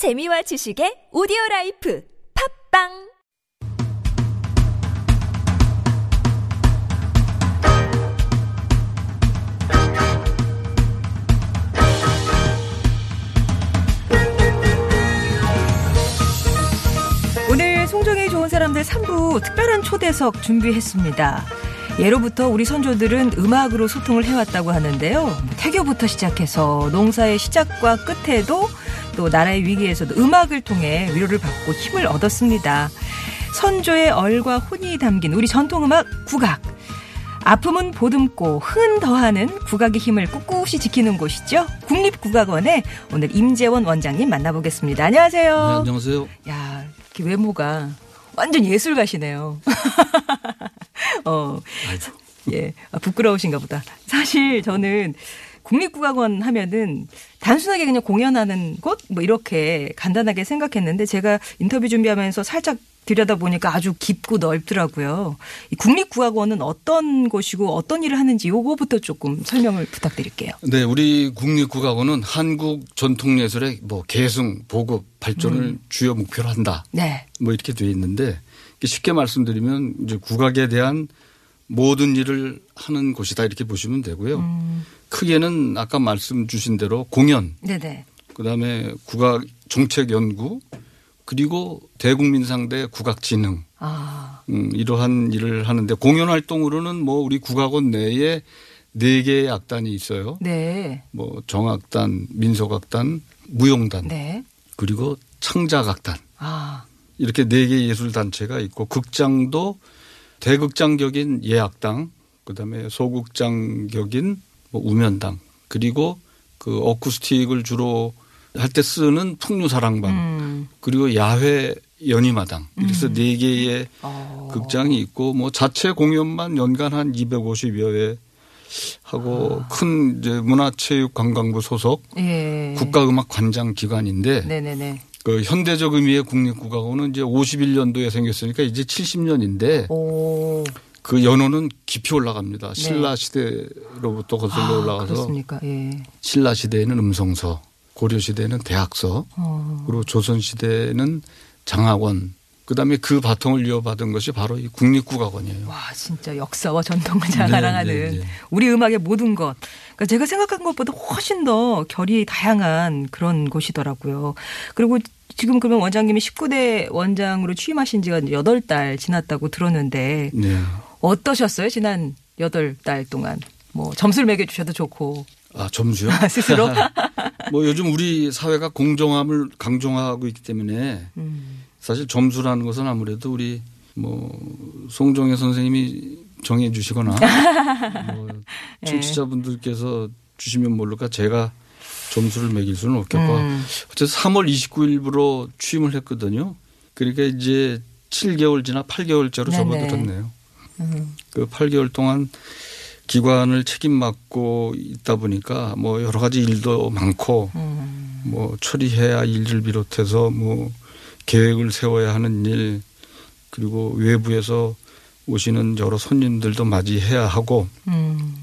재미와 지식의 오디오 라이프 팟빵 오늘 송정이 좋은 사람들 3부 특별한 초대석 준비했습니다. 예로부터 우리 선조들은 음악으로 소통을 해왔다고 하는데요. 뭐 태교부터 시작해서 농사의 시작과 끝에도 또 나라의 위기에서도 음악을 통해 위로를 받고 힘을 얻었습니다. 선조의 얼과 혼이 담긴 우리 전통음악 국악. 아픔은 보듬고 흥은 더하는 국악의 힘을 꿋꿋이 지키는 곳이죠. 국립국악원의 오늘 임재원 원장님 만나보겠습니다. 안녕하세요. 네, 안녕하세요. 야, 이렇게 외모가 완전 예술가시네요. 어, 예, 아, 부끄러우신가 보다. 사실 저는 국립국악원 하면은 단순하게 그냥 공연하는 곳? 뭐 이렇게 간단하게 생각했는데 제가 인터뷰 준비하면서 살짝 들여다 보니까 아주 깊고 넓더라고요. 이 국립국악원은 어떤 곳이고 어떤 일을 하는지 요거부터 조금 설명을 부탁드릴게요. 네, 우리 국립국악원은 한국 전통예술의 뭐 계승, 보급, 발전을 주요 목표로 한다. 네. 뭐 이렇게 돼 있는데 쉽게 말씀드리면 이제 국악에 대한 모든 일을 하는 곳이다 이렇게 보시면 되고요. 크게는 아까 말씀 주신 대로 공연, 네네. 그다음에 국악 정책 연구, 그리고 대국민 상대 국악 진흥 아, 음, 이러한 일을 하는데 공연 활동으로는 뭐 우리 국악원 내에 네 개의 악단이 있어요. 네. 뭐 정악단, 민속악단, 무용단, 네. 그리고 창작악단 아, 이렇게 네 개의 예술 단체가 있고 극장도 대극장격인 예악당, 그다음에 소극장격인 뭐 우면당, 그리고 그 어쿠스틱을 주로 할 때 쓰는 풍류사랑방, 음. 그리고 야외 연희마당. 그래서 네 개의 어. 극장이 있고 뭐 자체 공연만 연간 한 250여 회 하고 아. 큰 이제 문화체육관광부 소속 예. 국가음악 관장 기관인데 네네네. 그 현대적 의미의 국립국악원은 이제 51년도에 생겼으니까 이제 70년인데 오. 그 연호는 깊이 올라갑니다. 네. 신라 시대로부터 거슬러 아, 올라가서 그렇습니까? 예. 신라 시대에는 음성서, 고려 시대에는 대학서, 어. 그리고 조선 시대에는 장학원, 그다음에 그 바통을 이어받은 것이 바로 이 국립국악원이에요. 와, 진짜 역사와 전통을 자랑하는 네, 네. 우리 음악의 모든 것. 그러니까 제가 생각한 것보다 훨씬 더 결이 다양한 그런 곳이더라고요. 그리고 지금 그러면 원장님이 19대 원장으로 취임하신 지가 8달 지났다고 들었는데 네. 어떠셨어요? 지난 8달 동안. 뭐 점수를 매겨 주셔도 좋고 아 점수요? 스스로 뭐 요즘 우리 사회가 공정함을 강조하고 있기 때문에 음. 사실 점수라는 것은 아무래도 우리 뭐 송정혜 선생님이 정해 주시거나 뭐 예. 청취자분들께서 주시면 모를까 제가 점수를 매길 수는 없겠고 음. 어쨌든 3월 29일부로 취임을 했거든요. 그러니까 이제 7개월 지나 8개월째로 네네. 접어들었네요. 음. 그 8개월 동안 기관을 책임 맡고 있다 보니까 뭐 여러 가지 일도 많고 음. 뭐 처리해야 할 일을 비롯해서 뭐 계획을 세워야 하는 일 그리고 외부에서 오시는 여러 손님들도 맞이해야 하고 음.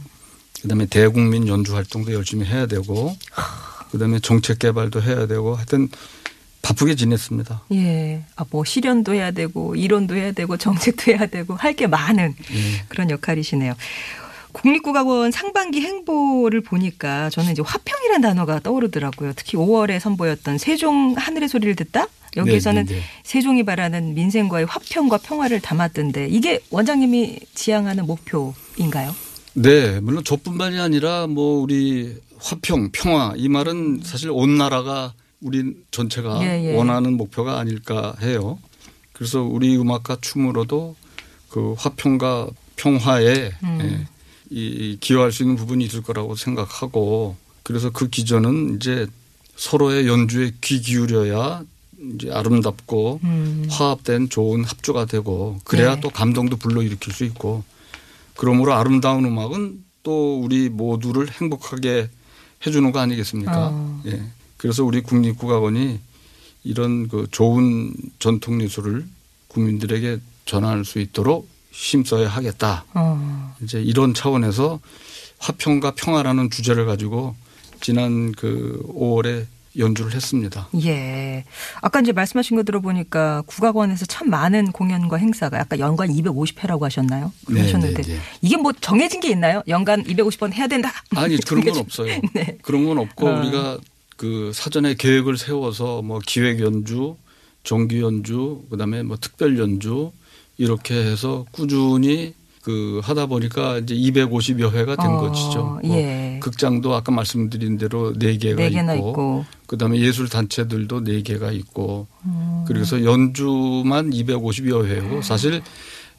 그다음에 대국민 연주 활동도 열심히 해야 되고 그다음에 정책 개발도 해야 되고 하여튼 바쁘게 지냈습니다. 예. 아, 뭐 실현도 해야 되고 이론도 해야 되고 정책도 해야 되고 할 게 많은 예. 그런 역할이시네요. 국립국악원 상반기 행보를 보니까 저는 이제 화평이라는 단어가 떠오르더라고요. 특히 5월에 선보였던 세종 하늘의 소리를 듣다 여기에서는 네, 네, 네. 세종이 바라는 민생과의 화평과 평화를 담았던데 이게 원장님이 지향하는 목표인가요? 네, 물론 저뿐만이 아니라 뭐 우리 화평, 평화 이 말은 사실 온 나라가 우리 전체가 예, 예. 원하는 목표가 아닐까 해요. 그래서 우리 음악과 춤으로도 그 화평과 평화에 음. 예, 이 기여할 수 있는 부분이 있을 거라고 생각하고 그래서 그 기전은 이제 서로의 연주에 귀 기울여야 이제 아름답고 음. 화합된 좋은 합주가 되고 그래야 네. 또 감동도 불러일으킬 수 있고 그러므로 아름다운 음악은 또 우리 모두를 행복하게 해주는 거 아니겠습니까? 어. 예. 그래서 우리 국립국악원이 이런 그 좋은 전통 예술을 국민들에게 전할 수 있도록 힘써야 하겠다. 어. 이제 이런 차원에서 화평과 평화라는 주제를 가지고 지난 그 5월에 연주를 했습니다. 예. 아까 이제 말씀하신 거 들어보니까 국악원에서 참 많은 공연과 행사가 아까 연간 250회라고 하셨나요? 네, 그러셨는데 네, 네. 이게 뭐 정해진 게 있나요? 연간 250번 해야 된다. 아니 그런 건 없어요. 네. 그런 건 없고 어. 우리가 그 사전에 계획을 세워서 뭐 기획 연주, 정기 연주, 그다음에 뭐 특별 연주 이렇게 해서 꾸준히 그 하다 보니까 이제 250여 회가 된 어, 것이죠. 뭐 예. 극장도 아까 말씀드린 대로 네 개가 네 있고, 있고. 그다음에 예술 단체들도 네 개가 있고 음. 그래서 연주만 250여 회고 사실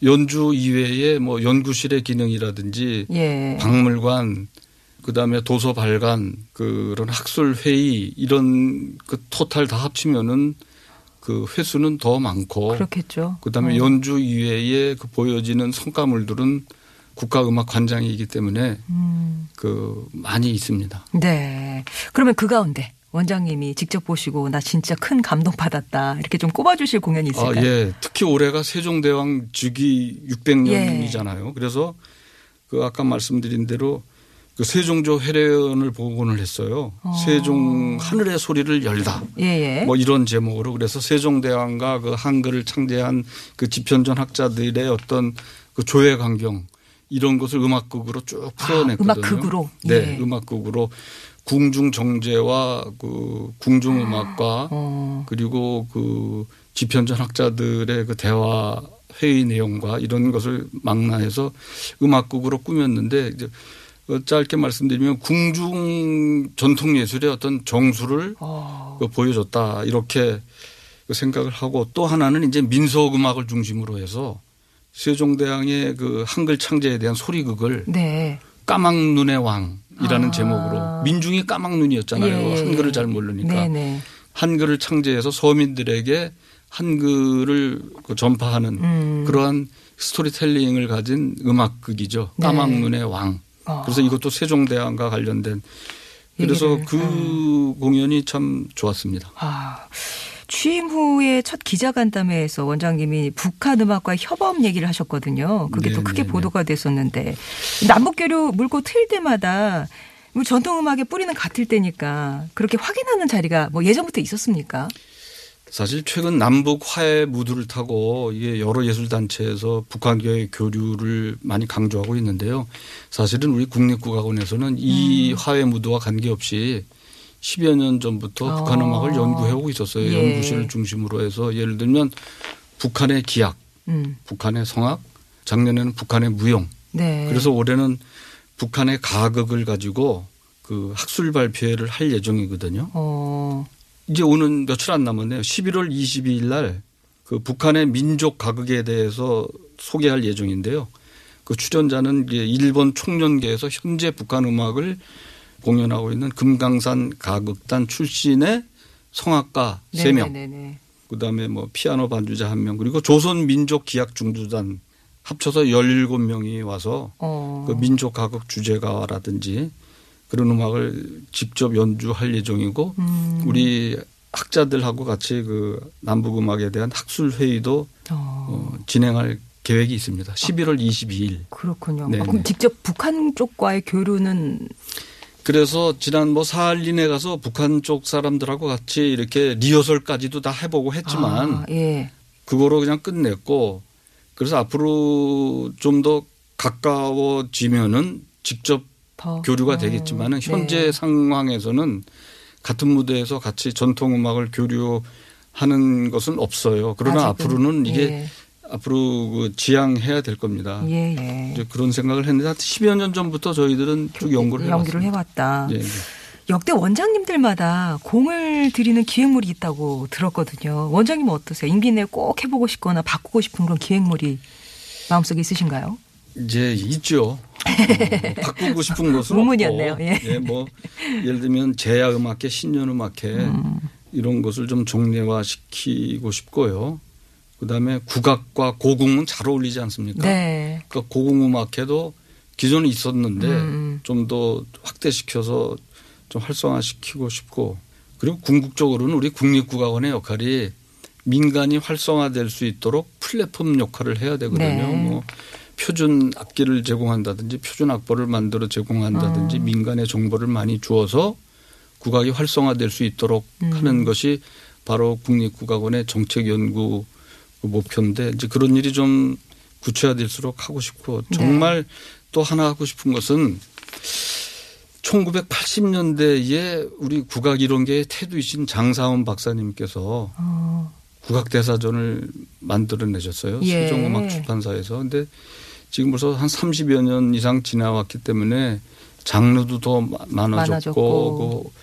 연주 이외에 뭐 연구실의 기능이라든지 예. 박물관 그다음에 도서 발간 그런 학술 회의 이런 그 토탈 다 합치면은 그 횟수는 더 많고 그렇겠죠. 그다음에 어. 연주 이외에 그 보여지는 성과물들은 국가음악관장이기 때문에 음. 그 많이 있습니다. 네. 그러면 그 가운데 원장님이 직접 보시고 나 진짜 큰 감동 받았다. 이렇게 좀 꼽아주실 공연이 아, 있을까요? 예. 특히 올해가 세종대왕 즉위 600년이잖아요. 그래서 그 아까 말씀드린 대로 그 세종조 회례원을 복원을 했어요. 어. 세종 하늘의 소리를 열다. 예, 예. 뭐 이런 제목으로 그래서 세종대왕과 그 한글을 창제한 그 집현전 학자들의 어떤 그 조회 광경 이런 것을 음악극으로 쭉 풀어냈거든요. 아, 음악극으로? 네, 예. 음악극으로 궁중 정제와 그 궁중 음악과 어. 그리고 그 집현전 학자들의 그 대화 회의 내용과 이런 것을 망라해서 음악극으로 꾸몄는데 이제 어, 짧게 말씀드리면 궁중 전통 예술의 어떤 정수를 어. 그 보여줬다 이렇게 그 생각을 하고 또 하나는 이제 민속 음악을 중심으로 해서 세종대왕의 그 한글 창제에 대한 소리극을 네. 까막눈의 왕이라는 아. 제목으로 민중이 까막눈이었잖아요. 예, 예. 한글을 잘 모르니까 네네. 한글을 창제해서 서민들에게 한글을 그 전파하는 음. 그러한 스토리텔링을 가진 음악극이죠. 네. 까막눈의 왕. 어. 그래서 이것도 세종대왕과 관련된 그래서 그 공연이 참 좋았습니다. 아, 취임 후에 첫 기자간담회에서 원장님이 북한 음악과 협업 얘기를 하셨거든요. 그게 또 네, 크게 네, 네. 보도가 됐었는데 남북 교류 물고 틀 때마다 뭐 전통 음악의 뿌리는 같을 때니까 그렇게 확인하는 자리가 뭐 예전부터 있었습니까? 사실 최근 남북 화해 무드를 타고 이게 여러 예술 단체에서 북한과의 교류를 많이 강조하고 있는데요. 사실은 우리 국립국악원에서는 이 화해 무드와 관계없이 10여 년 전부터 어. 북한 음악을 연구해 오고 있었어요. 예. 연구실을 중심으로 해서 예를 들면 북한의 기악, 음. 북한의 성악, 작년에는 북한의 무용. 네. 그래서 올해는 북한의 가극을 가지고 그 학술 발표회를 할 예정이거든요. 어. 이제 오는 며칠 안 남았네요. 11월 22일 날 그 북한의 민족 가극에 대해서 소개할 예정인데요. 그 출연자는 일본 총연계에서 현재 북한 음악을 공연하고 있는 금강산 가극단 출신의 성악가 세 명, 네네네. 그다음에 뭐 피아노 반주자 한 명, 그리고 조선 민족 기악 중주단 합쳐서 17명이 와서 어. 그 민족 가극 주제가라든지 그런 음악을 직접 연주할 예정이고 음. 우리 학자들하고 같이 그 남북 음악에 대한 학술 회의도 어. 어, 진행할 계획이 있습니다. 11월 22일. 그렇군요. 네, 아, 그럼 네. 직접 북한 쪽과의 교류는 그래서 지난 뭐 사할 이내 가서 북한 쪽 사람들하고 같이 이렇게 리허설까지도 다 해보고 했지만 아, 예. 그거로 그냥 끝냈고 그래서 앞으로 좀 더 가까워지면은 직접 더 교류가 어, 되겠지만은 네. 현재 상황에서는 같은 무대에서 같이 전통 음악을 교류하는 것은 없어요. 그러나 아직은. 앞으로는 이게 예. 앞으로 그 지향해야 될 겁니다. 예, 예. 이제 그런 생각을 했는데 한 10여 년 전부터 저희들은 쭉 연구를 연기를 해왔습니다. 해왔다. 예, 예. 역대 원장님들마다 공을 들이는 기획물이 있다고 들었거든요. 원장님은 어떠세요? 임기 내에 꼭 해보고 싶거나 바꾸고 싶은 그런 기획물이 마음속에 있으신가요? 이제 있죠. 어, 바꾸고 싶은 것은 의문이었네요. 없고, 예. 뭐 예를 들면 제야 음악회, 신년 음악회 음. 이런 것을 좀 정례화 시키고 싶고요. 그다음에 국악과 고궁은 잘 어울리지 않습니까? 네. 그러니까 고궁 음악회도 기존에 있었는데 음. 좀더 확대시켜서 좀 활성화시키고 싶고 그리고 궁극적으로는 우리 국립국악원의 역할이 민간이 활성화될 수 있도록 플랫폼 역할을 해야 되거든요. 네. 뭐 표준 악기를 제공한다든지 표준 악보를 만들어 제공한다든지 어. 민간의 정보를 많이 주어서 국악이 활성화될 수 있도록 음. 하는 것이 바로 국립국악원의 정책 연구 목표인데 이제 그런 일이 좀 구체화될수록 하고 싶고 네. 정말 또 하나 하고 싶은 것은 1980년대에 우리 국악 이론계의 태두이신 장사원 박사님께서 어. 국악 대사전을 만들어내셨어요. 예. 세종음악 출판사에서. 근데 지금 벌써 한 30여 년 이상 지나왔기 때문에 장르도 더 마- 많아졌고, 많아졌고. 그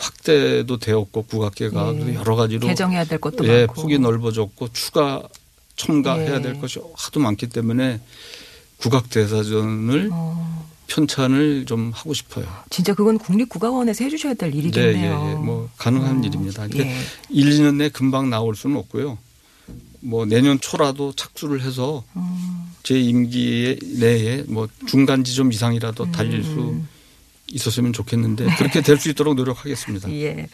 확대도 되었고 국악계가 예. 여러 가지로 개정해야 될 것도 예, 많고. 폭이 넓어졌고 추가 첨가해야 예. 될 것이 하도 많기 때문에 국악 대사전을 어. 편찬을 좀 하고 싶어요. 진짜 그건 국립국악원에서 해주셔야 될 네, 예, 일이겠네요. 예. 뭐 가능한 어. 일입니다. 근데 예. 1, 2년 내에 금방 나올 수는 없고요. 뭐 내년 초라도 착수를 해서 음. 제 임기 내에 뭐 중간 지점 이상이라도 달릴 수 음. 있었으면 좋겠는데 그렇게 될 수 있도록 노력하겠습니다. 예.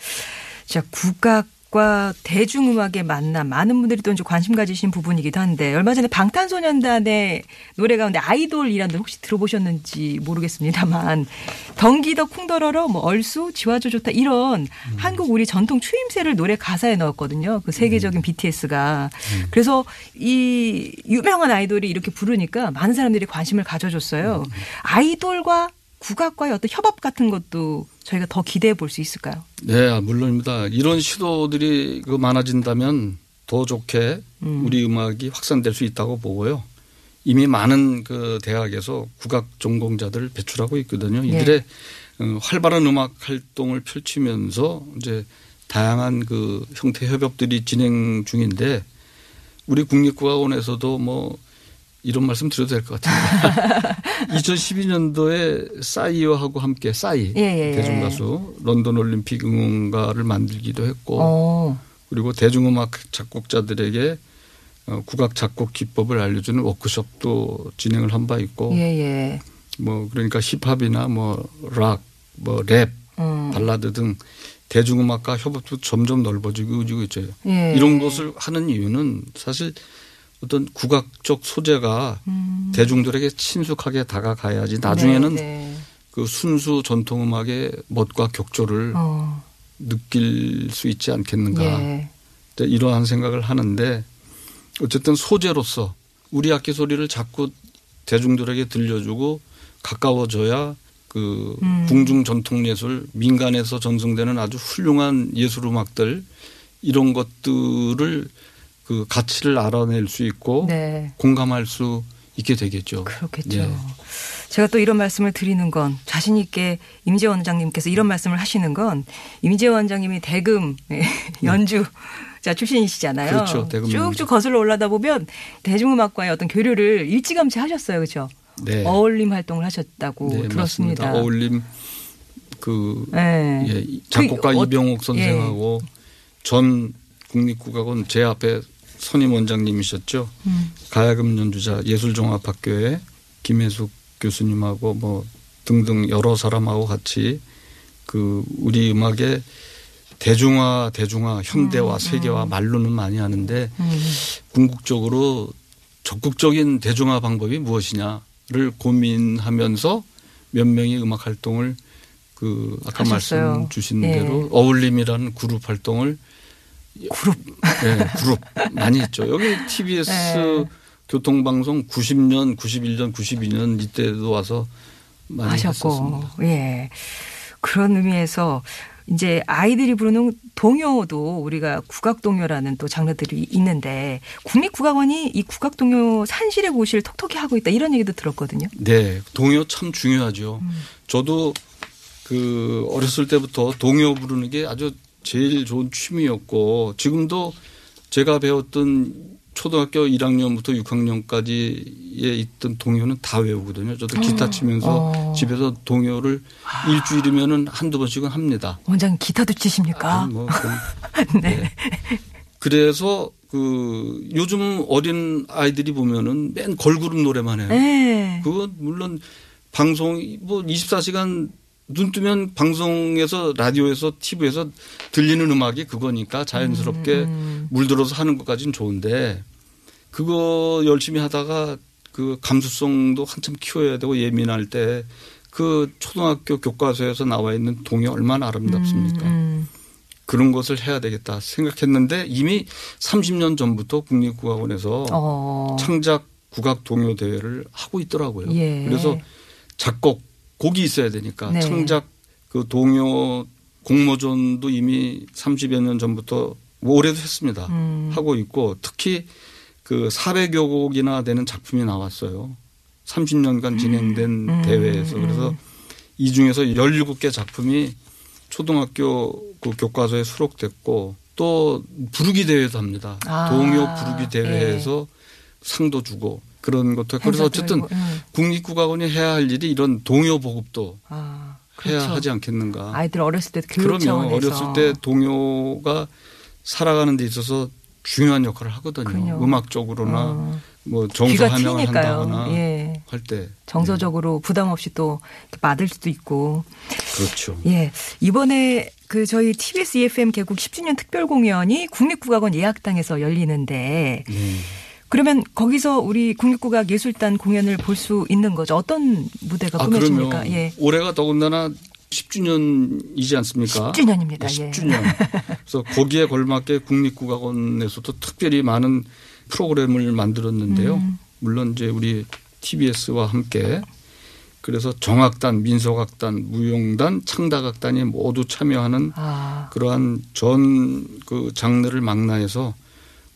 자, 국악 과 대중음악의 만남. 많은 분들이 또 이제 관심 가지신 부분이기도 한데, 얼마 전에 방탄소년단의 노래 가운데 아이돌이라는 혹시 들어보셨는지 모르겠습니다만, 덩기더 쿵더러러, 뭐 얼쑤, 지와조 좋다, 이런 음. 한국 우리 전통 추임새를 노래 가사에 넣었거든요. 그 음. 세계적인 BTS가. 그래서 이 유명한 아이돌이 이렇게 부르니까 많은 사람들이 관심을 가져줬어요. 음. 아이돌과 국악과의 어떤 협업 같은 것도 저희가 더 기대해 볼 수 있을까요? 네, 아, 물론입니다. 이런 시도들이 그 많아진다면 더 좋게 음. 우리 음악이 확산될 수 있다고 보고요. 이미 많은 그 대학에서 국악 전공자들을 배출하고 있거든요. 예. 이들의 어, 활발한 음악 활동을 펼치면서 이제 다양한 그 형태 협업들이 진행 중인데 우리 국립국악원에서도 뭐 이런 말씀 드려도 될 것 같은데 2012년도에 싸이와하고 함께 싸이 예, 예, 예. 대중가수 런던 올림픽 응원가를 만들기도 했고 어. 그리고 대중음악 작곡자들에게 어, 국악 작곡 기법을 알려주는 워크숍도 진행을 한 바 있고 예, 예. 뭐 그러니까 힙합이나 뭐 락, 뭐 랩, 음. 발라드 등 대중음악과 협업도 점점 넓어지고 있죠. 예. 이런 것을 하는 이유는 사실 어떤 국악적 소재가 음. 대중들에게 친숙하게 다가가야지 나중에는 네, 네. 그 순수 전통 음악의 멋과 격조를 어. 느낄 수 있지 않겠는가. 예. 네, 이러한 생각을 하는데 어쨌든 소재로서 우리 악기 소리를 자꾸 대중들에게 들려주고 가까워져야 그 음. 궁중 전통 예술 민간에서 전승되는 아주 훌륭한 예술 음악들 이런 것들을 그 가치를 알아낼 수 있고 네. 공감할 수 있게 되겠죠. 그렇겠죠. 예. 제가 또 이런 말씀을 드리는 건 자신 있게 임재 원장님께서 이런 말씀을 하시는 건 임재 원장님이 대금 예, 연주 자 출신이시잖아요. 그렇죠. 대금 쭉쭉. 거슬러 올라다 보면 대중음악과의 어떤 교류를 일찌감치 하셨어요, 그렇죠? 네. 어울림 활동을 하셨다고 네, 들었습니다. 맞습니다. 어울림 그 네. 예, 작곡가 그 어- 이병옥 선생하고 전 국립국악원 제 앞에 선임 원장님이셨죠. 음. 가야금 연주자 예술종합학교의 김혜숙 교수님하고 뭐 등등 여러 사람하고 같이 그 우리 음악의 대중화, 대중화, 현대화, 세계화 말로는 많이 하는데 음. 궁극적으로 적극적인 대중화 방법이 무엇이냐를 고민하면서 몇 명이 음악 활동을 그 아까 하셨어요. 말씀 주신 예. 대로 어울림이라는 그룹 활동을 그룹. 네, 그룹 많이 했죠. 여기 TBS 네. 교통방송 90년, 91년, 92년 이때도 와서 많이 하셨고, 했었습니다. 예. 그런 의미에서 이제 아이들이 부르는 동요도 우리가 국악동요라는 또 장르들이 있는데 국립국악원이 이 국악동요 산실의 고시를 톡톡히 하고 있다 이런 얘기도 들었거든요. 네, 동요 참 중요하죠. 음. 저도 그 어렸을 때부터 동요 부르는 게 아주 제일 좋은 취미였고 지금도 제가 배웠던 초등학교 1학년부터 6학년까지에 있던 동요는 다 외우거든요. 저도 기타 치면서 어. 아. 집에서 동요를 일주일이면은 한두 번씩은 합니다. 원장님 기타도 치십니까? 아니, 뭐 그럼 네. 그래서 그 요즘 어린 아이들이 보면은 맨 걸그룹 노래만 해요. 네. 그건 물론 방송 뭐 24시간 눈 뜨면 방송에서 라디오에서 TV에서 들리는 음악이 그거니까 자연스럽게 음. 물들어서 하는 것까지는 좋은데 그거 열심히 하다가 그 감수성도 한참 키워야 되고 예민할 때 그 초등학교 교과서에서 나와 있는 동요 얼마나 아름답습니까? 음, 그런 것을 해야 되겠다 생각했는데 이미 30년 전부터 국립국악원에서 어. 창작 국악 동요 대회를 하고 있더라고요. 예. 그래서 작곡 곡이 있어야 되니까 네. 창작 그 동요 공모전도 이미 30여 년 전부터 올해도 했습니다. 음. 하고 있고 특히 그 400여 곡이나 되는 작품이 나왔어요. 30년간 진행된 음. 대회에서 그래서 이 중에서 17개 작품이 초등학교 그 교과서에 수록됐고 또 부르기 대회도 합니다. 아. 동요 부르기 대회에서 상도 주고 그런 것도 그래서 어쨌든 음. 국립국악원이 해야 할 일이 이런 동요 보급도 아, 해야 그렇죠. 하지 않겠는가. 아이들 어렸을 때 교육 그럼요. 차원에서 어렸을 때 동요가 살아가는 데 있어서 중요한 역할을 하거든요. 그럼요. 음악적으로나 어, 뭐 정서 함양을. 한다거나 예. 할 때. 정서적으로 부담 없이 또 받을 수도 있고. 네. 그렇죠. 예. 이번에 그 저희 TBS EFM 개국 10주년 특별 공연이 국립국악원 예약당에서 열리는데 네. 그러면 거기서 우리 국립국악 예술단 공연을 볼 수 있는 거죠. 어떤 무대가 아, 꾸며집니까? 그러면 예. 올해가 더군다나 10주년이지 않습니까? 10주년입니다. 네, 예. 10주년. 그래서 거기에 걸맞게 국립국악원에서도 특별히 많은 프로그램을 만들었는데요. 음. 물론 이제 우리 TBS와 함께 그래서 정악단, 민속악단, 무용단, 창다악단이 모두 참여하는 아, 그러한 전 그 장르를 망라해서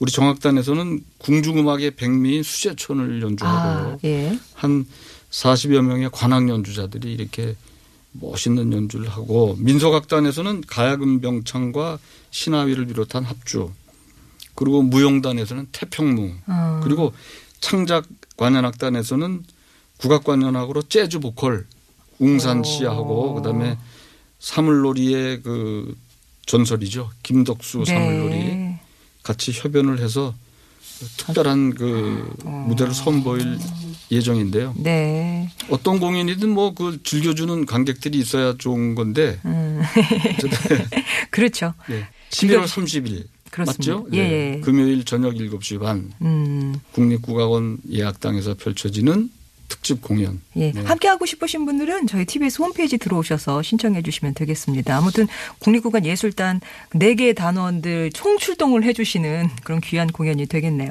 우리 정악단에서는 궁중음악의 백미인 수제촌을 연주하고요. 아, 예. 한 40여 명의 관악 연주자들이 이렇게 멋있는 연주를 하고 민속악단에서는 가야금 병창과 신하위를 비롯한 합주 그리고 무용단에서는 태평무 어. 그리고 창작 관현악단에서는 국악관현악으로 재즈 보컬 웅산 씨하고 오. 그다음에 사물놀이의 그 전설이죠 김덕수 사물놀이 네. 같이 협연을 해서 특별한 그 무대를 선보일 예정인데요. 네. 어떤 공연이든 뭐 그 즐겨주는 관객들이 있어야 좋은 건데 음. 그렇죠. 네. 11월 30일 그렇습니다. 맞죠? 예, 네. 예. 금요일 저녁 7시 반 음. 국립국악원 예약당에서 펼쳐지는 특집 공연. 예. 네. 함께 하고 싶으신 분들은 저희 TBS 홈페이지 들어오셔서 신청해 주시면 되겠습니다. 아무튼 국립국악 예술단 네 개의 단원들 총출동을 해 주시는 그런 귀한 공연이 되겠네요.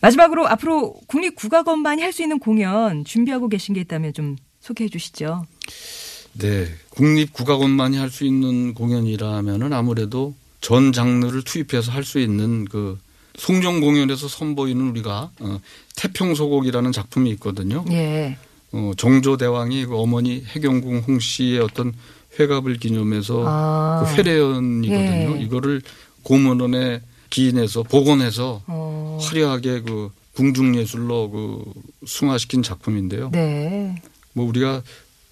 마지막으로 앞으로 국립국악원만이 할 수 있는 공연 준비하고 계신 게 있다면 좀 소개해 주시죠. 네. 국립국악원만이 할 수 있는 공연이라면은 아무래도 전 장르를 투입해서 할 수 있는 그 송정 공연에서 선보이는 우리가 어, 태평소곡이라는 작품이 있거든요. 예. 어, 정조 대왕이 그 어머니 해경궁 홍 씨의 어떤 회갑을 기념해서 아. 그 회례연이거든요. 예. 이거를 고문원에 기인해서 복원해서 어. 화려하게 그 궁중예술로 그 승화시킨 작품인데요. 네. 뭐 우리가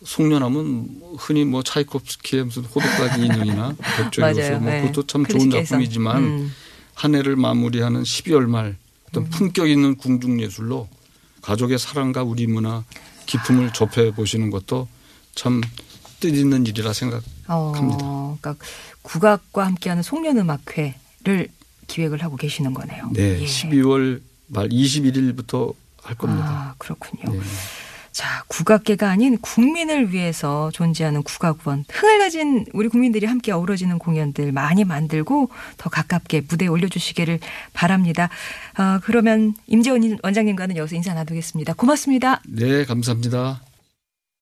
송년하면 흔히 뭐 차이콥스키의 무슨 호두까기 인형이나 백조로서 맞아요. 뭐 네. 그것도 참 좋은. 작품이지만 음. 한 해를 마무리하는 12월 말 어떤 품격 있는 궁중 예술로 가족의 사랑과 우리 문화 기품을 접해 보시는 것도 참 뜻있는 일이라 생각. 합니다. 어, 그러니까 국악과 함께하는 송년 음악회를 기획을 하고 계시는 거네요. 네, 예. 12월 말 21일부터 할 겁니다. 아, 그렇군요. 네. 자, 국악계가 아닌 국민을 위해서 존재하는 국악원. 흥을 가진 우리 국민들이 함께 어우러지는 공연들 많이 만들고 더 가깝게 무대에 올려주시기를 바랍니다. 아, 그러면 임재원 원장님과는 여기서 인사 나누겠습니다. 고맙습니다. 네, 감사합니다.